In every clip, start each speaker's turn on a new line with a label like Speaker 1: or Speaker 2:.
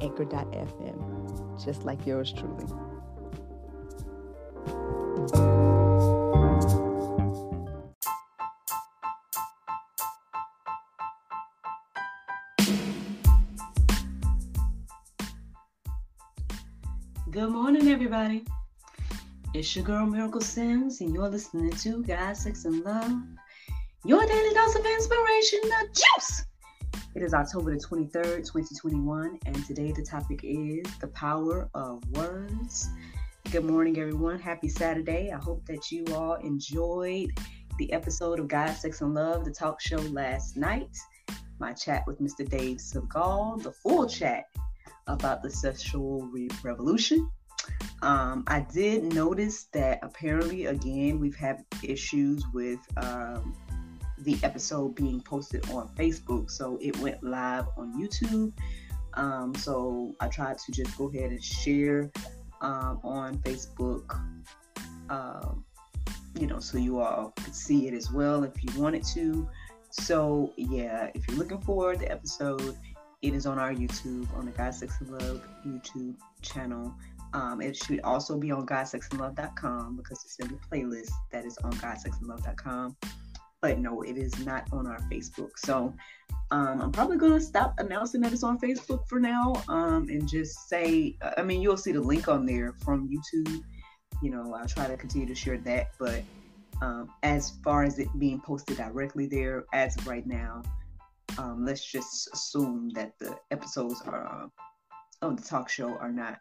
Speaker 1: anchor.fm, just like yours truly.
Speaker 2: Good morning, everybody. It's your girl Miracle Sims, and you're listening to God, Sex, and Love, your daily dose of inspiration, the juice. It is October the 23rd, 2021, and today the topic is the power of words. Good morning, everyone. Happy Saturday. I hope that you all enjoyed the episode of God, Sex, and Love, the talk show last night. My chat with Mr. Dave Segal, the full chat about the sexual re- revolution. Um, I did notice that apparently, again, we've had issues with um, the episode being posted on Facebook. So it went live on YouTube. Um, so I tried to just go ahead and share um, on Facebook, um, you know, so you all could see it as well if you wanted to. So yeah, if you're looking for the episode, it is on our YouTube, on the God Sex and Love YouTube channel. Um, it should also be on GodSexandLove.com because it's in the playlist that is on GodSexandLove.com but no, it is not on our Facebook. So um, I'm probably going to stop announcing that it's on Facebook for now um, and just say, I mean, you'll see the link on there from YouTube. You know, I'll try to continue to share that. But um, as far as it being posted directly there, as of right now, um, let's just assume that the episodes are uh, of the talk show are not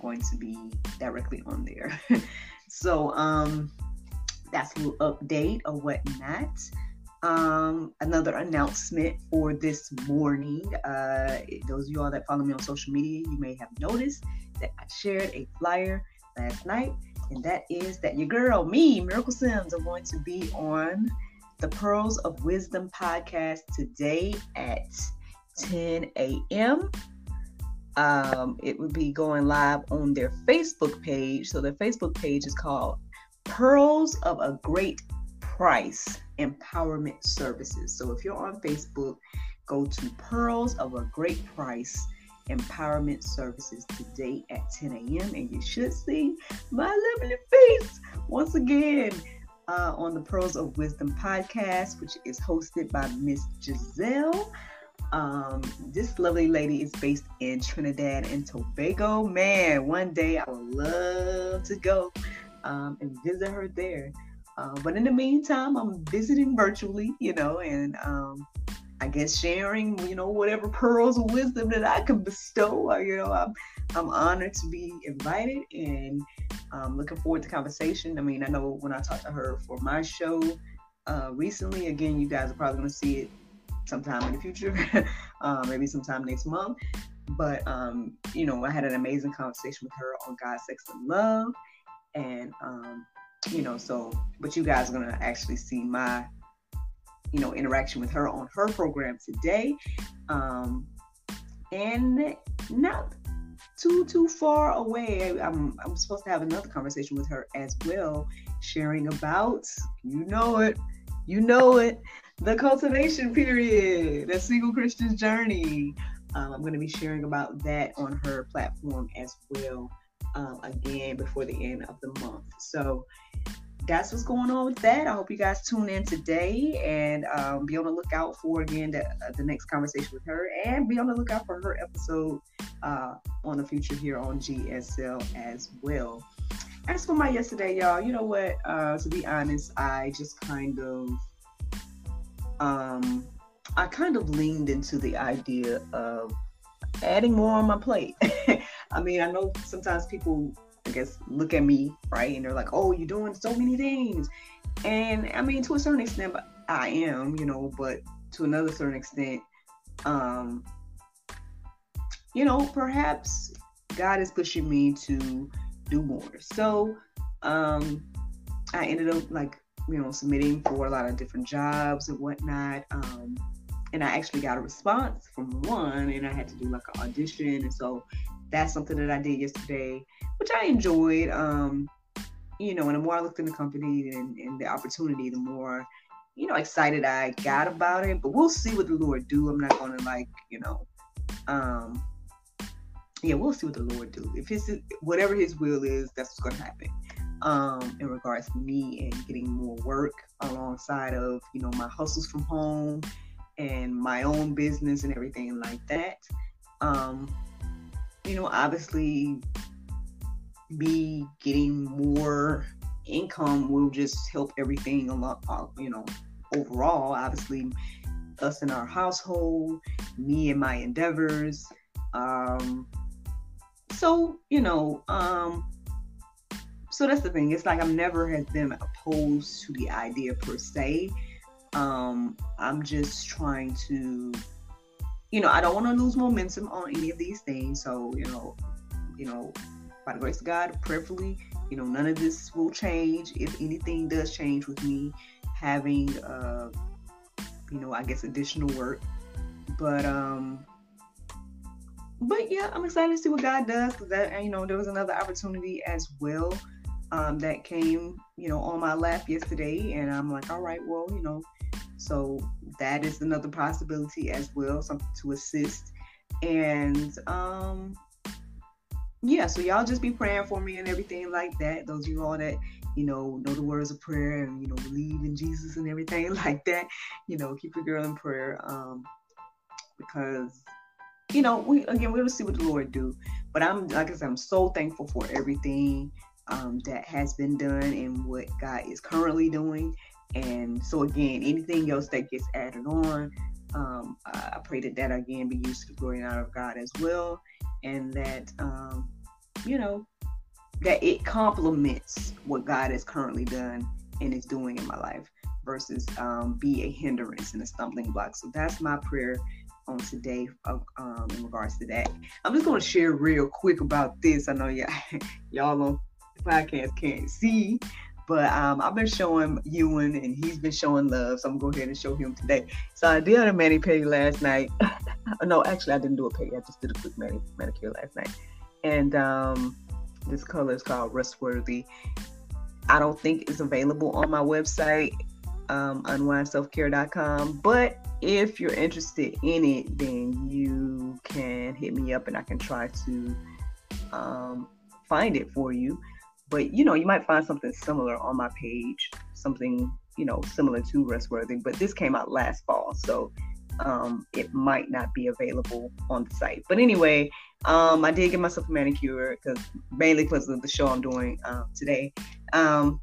Speaker 2: going to be directly on there. so, um, that's a little update or whatnot. Um, another announcement for this morning. Uh, those of you all that follow me on social media, you may have noticed that I shared a flyer last night, and that is that your girl, me, Miracle Sims, are going to be on the Pearls of Wisdom podcast today at 10 a.m. Um, it would be going live on their Facebook page. So their Facebook page is called Pearls of a Great Price Empowerment Services. So if you're on Facebook, go to Pearls of a Great Price Empowerment Services today at 10 a.m. and you should see my lovely face once again uh, on the Pearls of Wisdom podcast, which is hosted by Miss Giselle. Um, this lovely lady is based in Trinidad and Tobago. Man, one day I would love to go um, and visit her there. Uh, but in the meantime, I'm visiting virtually, you know, and um, I guess sharing, you know, whatever pearls of wisdom that I can bestow. You know, I'm, I'm honored to be invited and um, looking forward to conversation. I mean, I know when I talked to her for my show uh, recently, again, you guys are probably going to see it sometime in the future, uh, maybe sometime next month. But, um, you know, I had an amazing conversation with her on God, Sex, and Love and um, you know, so but you guys are gonna actually see my you know interaction with her on her program today, um, and not too too far away. I'm I'm supposed to have another conversation with her as well, sharing about you know it, you know it, the cultivation period, the single Christian's journey. Um, I'm going to be sharing about that on her platform as well um, again before the end of the month. So that's what's going on with that. I hope you guys tune in today and um, be on the lookout for again the, uh, the, next conversation with her, and be on the lookout for her episode uh, on the future here on GSL as well. As for my yesterday, y'all, you know what? Uh, to be honest, I just kind of, um, I kind of leaned into the idea of adding more on my plate. I mean, I know sometimes people, I guess, look at me, right? And they're like, oh, you're doing so many things. And I mean, to a certain extent, I am, you know, but to another certain extent, um, you know, perhaps God is pushing me to do more. So um, I ended up like, you know, submitting for a lot of different jobs and whatnot. Um, and I actually got a response from one, and I had to do like an audition. And so that's something that I did yesterday, which I enjoyed. Um, you know, and the more I looked in the company and, and the opportunity, the more, you know, excited I got about it. But we'll see what the Lord do. I'm not gonna like, you know, um, yeah, we'll see what the Lord do. If his whatever his will is, that's what's gonna happen. Um, in regards to me and getting more work alongside of, you know, my hustles from home and my own business and everything like that. Um, you know, obviously be getting more income will just help everything a lot, uh, you know, overall. Obviously, us in our household, me and my endeavors. Um, so, you know, um, so that's the thing. It's like I've never has been opposed to the idea per se. Um, I'm just trying to, you know, I don't want to lose momentum on any of these things. So, you know, you know, by the grace of God, prayerfully, you know, none of this will change. If anything does change with me having, uh, you know, I guess additional work, but um, but yeah, I'm excited to see what God does that you know there was another opportunity as well um, that came you know on my lap yesterday, and I'm like, all right, well, you know, so that is another possibility as well, something to assist, and um, yeah, so y'all just be praying for me and everything like that. Those of you all that, you know, know the words of prayer and, you know, believe in Jesus and everything like that, you know, keep your girl in prayer. Um, because, you know, we again we're gonna see what the Lord do. But I'm like I said, I'm so thankful for everything um, that has been done and what God is currently doing. And so again, anything else that gets added on, um, I pray that that again be used to the glory and honor of God as well, and that um, you know, that it complements what God has currently done and is doing in my life versus um, be a hindrance and a stumbling block. So that's my prayer on today um, in regards to that. I'm just going to share real quick about this. I know y'all, y'all on the podcast can't see, but um, I've been showing Ewan and he's been showing love. So I'm going to go ahead and show him today. So I did a mani pedi last night. no, actually, I didn't do a pedi. I just did a quick mani- manicure last night and um, this color is called Rustworthy. I don't think it's available on my website, um, unwindselfcare.com. But if you're interested in it, then you can hit me up and I can try to um, find it for you. But you know, you might find something similar on my page, something you know similar to Rustworthy. But this came out last fall, so um, it might not be available on the site. But anyway, um, I did get myself a manicure because mainly because of the show I'm doing uh, today. Um,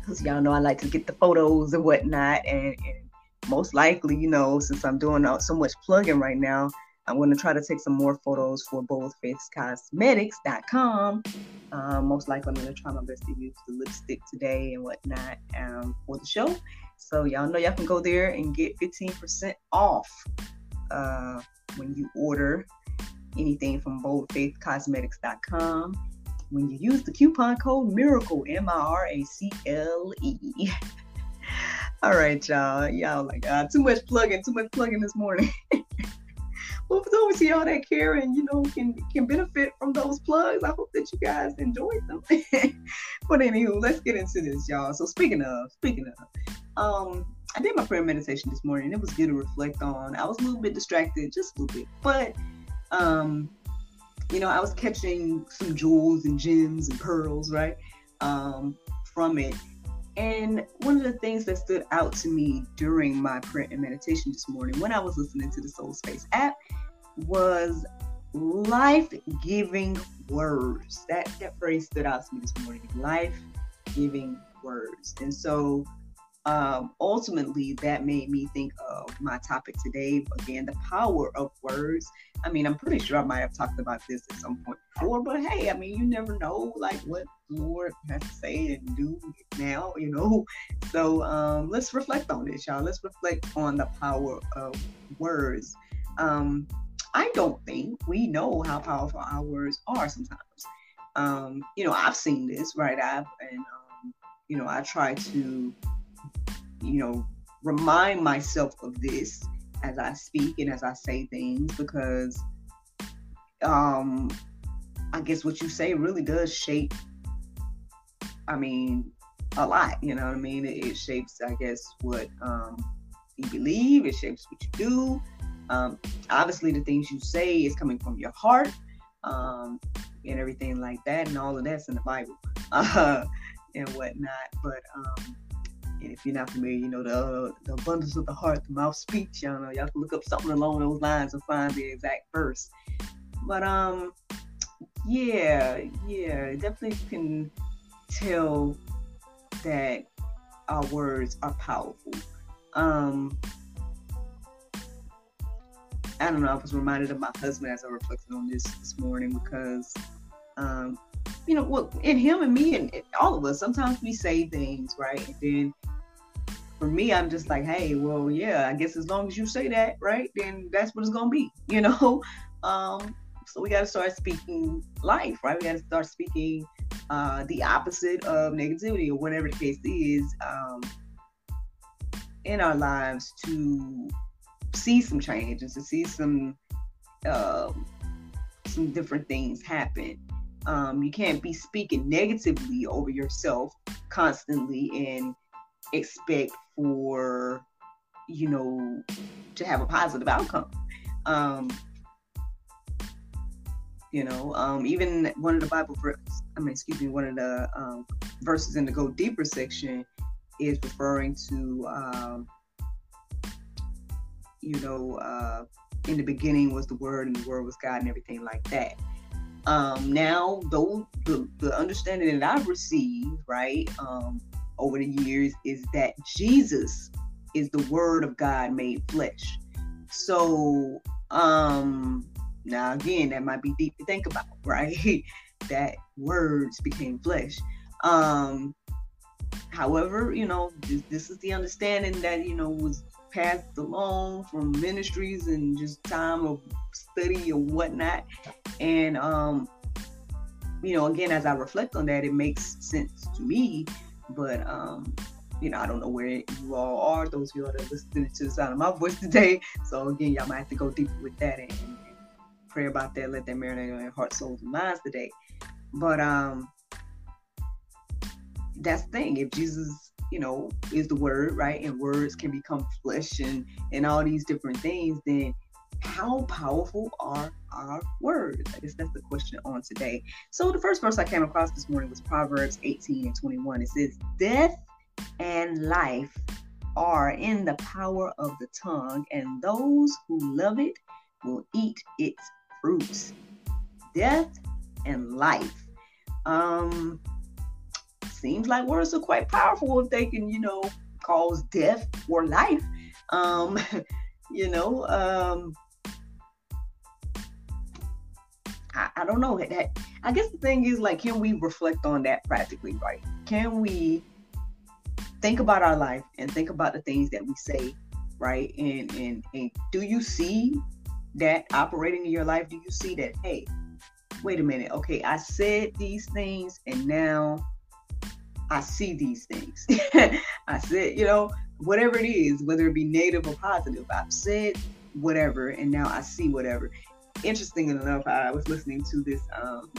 Speaker 2: because y'all know I like to get the photos and whatnot, and, and most likely, you know, since I'm doing so much plugging right now, I'm going to try to take some more photos for both faithcosmetics.com. Um, most likely, I'm going to try my best to use the lipstick today and whatnot um, for the show. So y'all know y'all can go there and get 15% off uh, when you order anything from boldfaithcosmetics.com when you use the coupon code MIRACLE, M I R A C L E. All right, y'all. Y'all like uh, too much plugging, too much plugging this morning. those of y'all that care and you know can can benefit from those plugs, I hope that you guys enjoyed them. but anywho, let's get into this, y'all. So speaking of, speaking of, um, I did my prayer meditation this morning. It was good to reflect on. I was a little bit distracted, just a little bit, but um, you know, I was catching some jewels and gems and pearls, right, um, from it. And one of the things that stood out to me during my prayer and meditation this morning, when I was listening to the Soul Space app, was life-giving words. That that phrase stood out to me this morning. Life-giving words. And so um, ultimately that made me think of my topic today again the power of words i mean i'm pretty sure i might have talked about this at some point before but hey i mean you never know like what the lord has to say and do now you know so um, let's reflect on this y'all let's reflect on the power of words um, I don't think we know how powerful our words are sometimes. Um, you know, I've seen this, right? I've, and, um, you know, I try to, you know, remind myself of this as I speak and as I say things because um I guess what you say really does shape I mean a lot, you know what I mean? It, it shapes I guess what um you believe, it shapes what you do. Um obviously the things you say is coming from your heart. Um and everything like that and all of that's in the Bible. Uh, and whatnot. But um and if you're not familiar, you know, the, the abundance of the heart, the mouth speaks. Y'all know, y'all can look up something along those lines and find the exact verse. But um, yeah, yeah, definitely you can tell that our words are powerful. Um, I don't know. I was reminded of my husband as I reflected on this this morning because, um, you know, well, in him and me and all of us, sometimes we say things right, and then for me, I'm just like, hey, well, yeah, I guess as long as you say that, right, then that's what it's gonna be, you know. Um, so we got to start speaking life, right? We got to start speaking uh, the opposite of negativity or whatever the case is um, in our lives to see some changes, to see some uh, some different things happen. Um, you can't be speaking negatively over yourself constantly and expect for you know to have a positive outcome. Um you know um even one of the bible verses i mean excuse me one of the um, verses in the go deeper section is referring to um you know uh in the beginning was the word and the word was god and everything like that um now though the, the understanding that i've received right um over the years is that Jesus is the word of God made flesh. So, um, now again, that might be deep to think about, right? that words became flesh. Um, however, you know, this, this is the understanding that, you know, was passed along from ministries and just time of study or whatnot. And, um, you know, again, as I reflect on that, it makes sense to me but um, you know, I don't know where you all are, those of you that are listening to the sound of my voice today. So again, y'all might have to go deeper with that and, and pray about that, let that marinate on your heart, souls, and minds today. But um that's the thing. If Jesus, you know, is the word, right? And words can become flesh and and all these different things, then how powerful are our words? I guess that's the question on today. So the first verse I came across this morning was Proverbs 18 and 21. It says, Death and life are in the power of the tongue, and those who love it will eat its fruits. Death and life. Um, seems like words are quite powerful if they can, you know, cause death or life. Um, you know, um, I, I don't know that. I guess the thing is like, can we reflect on that practically, right? Can we think about our life and think about the things that we say, right? And and and do you see that operating in your life? Do you see that? Hey, wait a minute. Okay, I said these things, and now I see these things. I said, you know, whatever it is, whether it be negative or positive, I've said whatever, and now I see whatever interesting enough, I was listening to this um,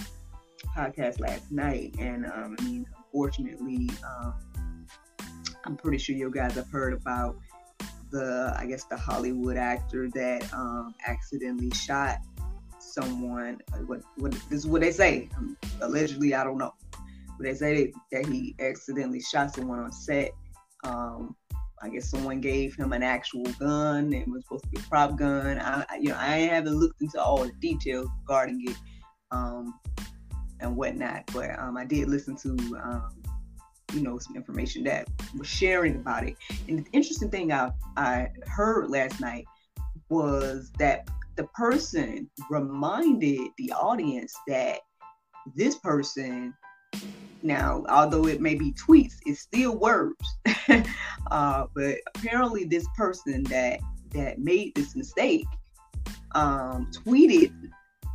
Speaker 2: podcast last night, and um, I mean, unfortunately, um, I'm pretty sure you guys have heard about the, I guess, the Hollywood actor that um, accidentally shot someone. Uh, what, what this is what they say. Um, allegedly, I don't know, they say that he accidentally shot someone on set. Um, I guess someone gave him an actual gun and was supposed to be a prop gun. I, you know, I haven't looked into all the details regarding it um, and whatnot, but um, I did listen to, um, you know, some information that was sharing about it. And the interesting thing I, I heard last night was that the person reminded the audience that this person now, although it may be tweets, it's still words. uh, but apparently, this person that that made this mistake um, tweeted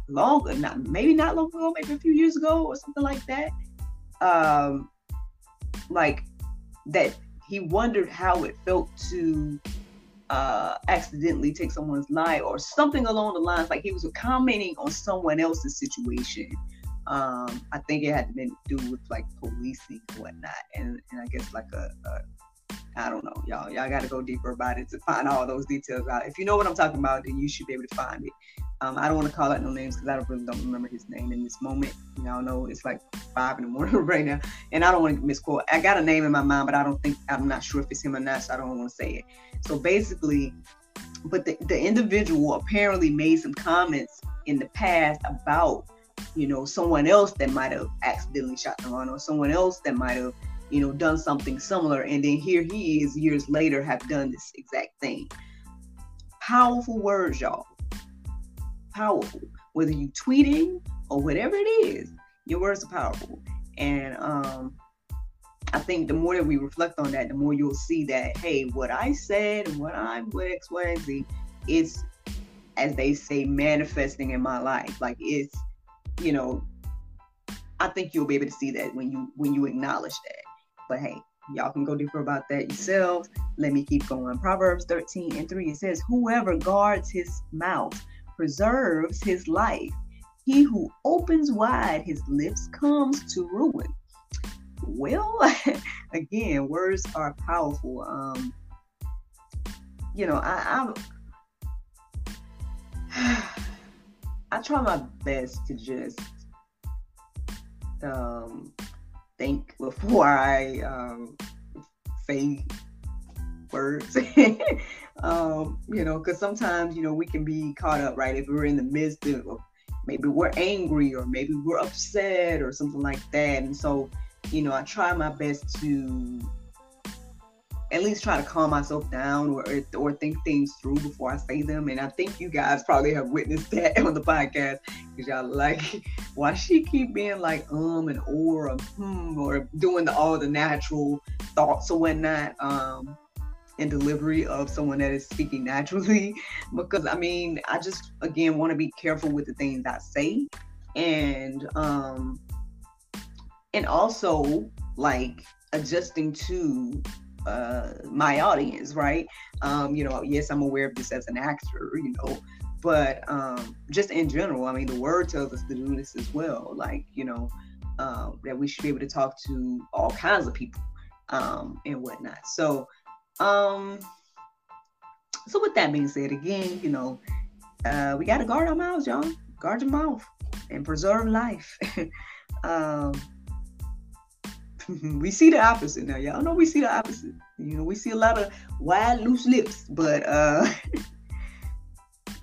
Speaker 2: long, not maybe not long ago, maybe a few years ago or something like that. Um, like that he wondered how it felt to uh, accidentally take someone's life or something along the lines. Like he was commenting on someone else's situation. Um, I think it had to do with like policing and whatnot, and, and I guess like a, a I don't know, y'all. Y'all got to go deeper about it to find all those details out. If you know what I'm talking about, then you should be able to find it. Um, I don't want to call out no names because I don't really don't remember his name in this moment. Y'all know it's like five in the morning right now, and I don't want to misquote. I got a name in my mind, but I don't think I'm not sure if it's him or not, so I don't want to say it. So basically, but the, the individual apparently made some comments in the past about you know someone else that might have accidentally shot the run or someone else that might have you know, done something similar. And then here he is years later have done this exact thing. Powerful words, y'all. Powerful. Whether you tweeting or whatever it is, your words are powerful. And um, I think the more that we reflect on that, the more you'll see that, hey, what I said and what I'm with X, Y, and Z, it's, as they say, manifesting in my life. Like it's, you know, I think you'll be able to see that when you when you acknowledge that. But hey, y'all can go deeper about that yourselves. Let me keep going. Proverbs 13 and 3 it says, Whoever guards his mouth preserves his life. He who opens wide his lips comes to ruin. Well, again, words are powerful. Um, you know, I, I I try my best to just um, think before I um, say words. um, you know, because sometimes, you know, we can be caught up, right? If we're in the midst of maybe we're angry or maybe we're upset or something like that. And so, you know, I try my best to at least try to calm myself down or or think things through before I say them. And I think you guys probably have witnessed that on the podcast because y'all like, why she keep being like um and or or hmm or doing the, all the natural thoughts or whatnot um and delivery of someone that is speaking naturally because I mean I just again want to be careful with the things I say and um and also like adjusting to uh, my audience, right? Um, you know, yes, I'm aware of this as an actor, you know, but um, just in general, I mean, the word tells us to do this as well. Like, you know, um, that we should be able to talk to all kinds of people um, and whatnot. So, um, so with that being said, again, you know, uh, we got to guard our mouths, y'all. Guard your mouth and preserve life. um, we see the opposite now. Y'all know we see the opposite. You know, we see a lot of wide, loose lips, but uh,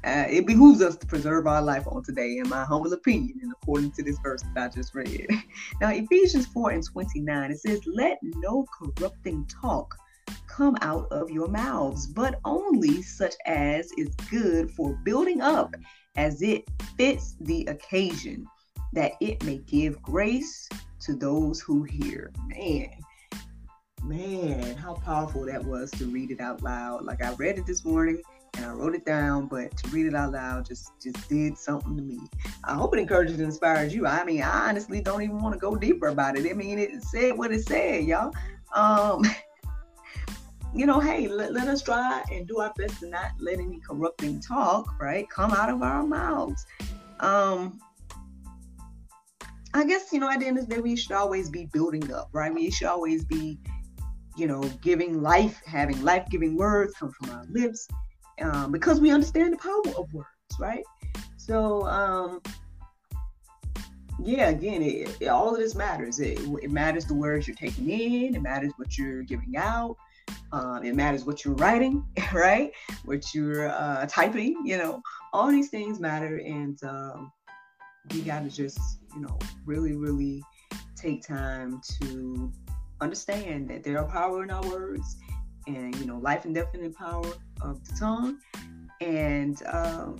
Speaker 2: uh, it behooves us to preserve our life on today, in my humble opinion, and according to this verse that I just read. now, Ephesians 4 and 29, it says, Let no corrupting talk come out of your mouths, but only such as is good for building up as it fits the occasion, that it may give grace to those who hear. Man, man, how powerful that was to read it out loud. Like I read it this morning and I wrote it down, but to read it out loud just just did something to me. I hope it encourages and inspires you. I mean, I honestly don't even want to go deeper about it. I mean, it said what it said, y'all. Um, you know, hey, let, let us try and do our best to not let any corrupting talk, right, come out of our mouths. Um, I guess, you know, at the end of the day, we should always be building up, right? We should always be, you know, giving life, having life giving words come from our lips um, because we understand the power of words, right? So, um, yeah, again, it, it, all of this matters. It, it, matters the words you're taking in, it matters what you're giving out, um, it matters what you're writing, right? What you're uh, typing, you know, all these things matter. And, um, we got to just, you know, really, really take time to understand that there are power in our words and, you know, life and death in power of the tongue. And um,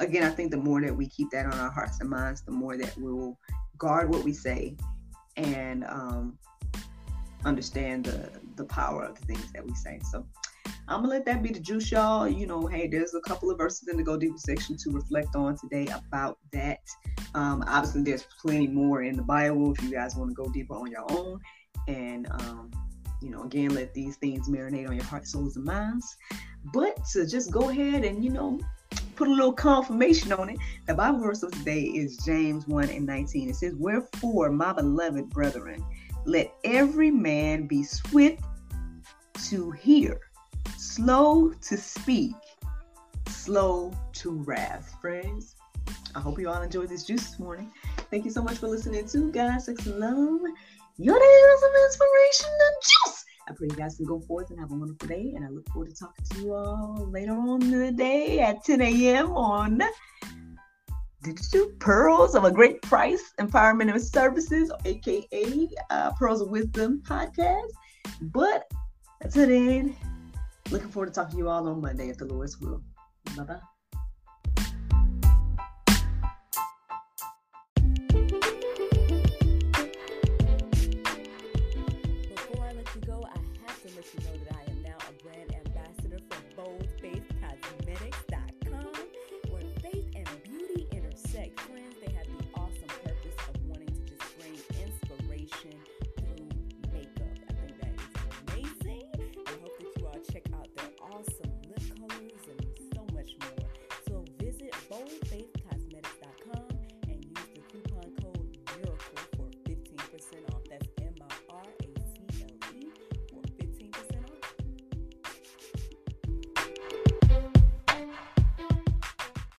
Speaker 2: again, I think the more that we keep that on our hearts and minds, the more that we'll guard what we say and um, understand the, the power of the things that we say. So, I'm gonna let that be the juice, y'all. You know, hey, there's a couple of verses in the Go Deeper section to reflect on today about that. Um, obviously, there's plenty more in the Bible if you guys want to go deeper on your own. And um, you know, again, let these things marinate on your heart, souls, and minds. But to just go ahead and you know put a little confirmation on it. The Bible verse of today is James 1 and 19. It says, Wherefore, my beloved brethren, let every man be swift to hear, slow to speak, slow to wrath. Friends, I hope you all enjoyed this juice this morning. Thank you so much for listening to God, Sex, and Love. Your days of inspiration and juice. I pray you guys can go forth and have a wonderful day. And I look forward to talking to you all later on in the day at 10 a.m. on Pearls of a Great Price Empowerment and Services, aka uh, Pearls of Wisdom podcast. But until then, looking forward to talking to you all on Monday if the Lord's will. Bye bye.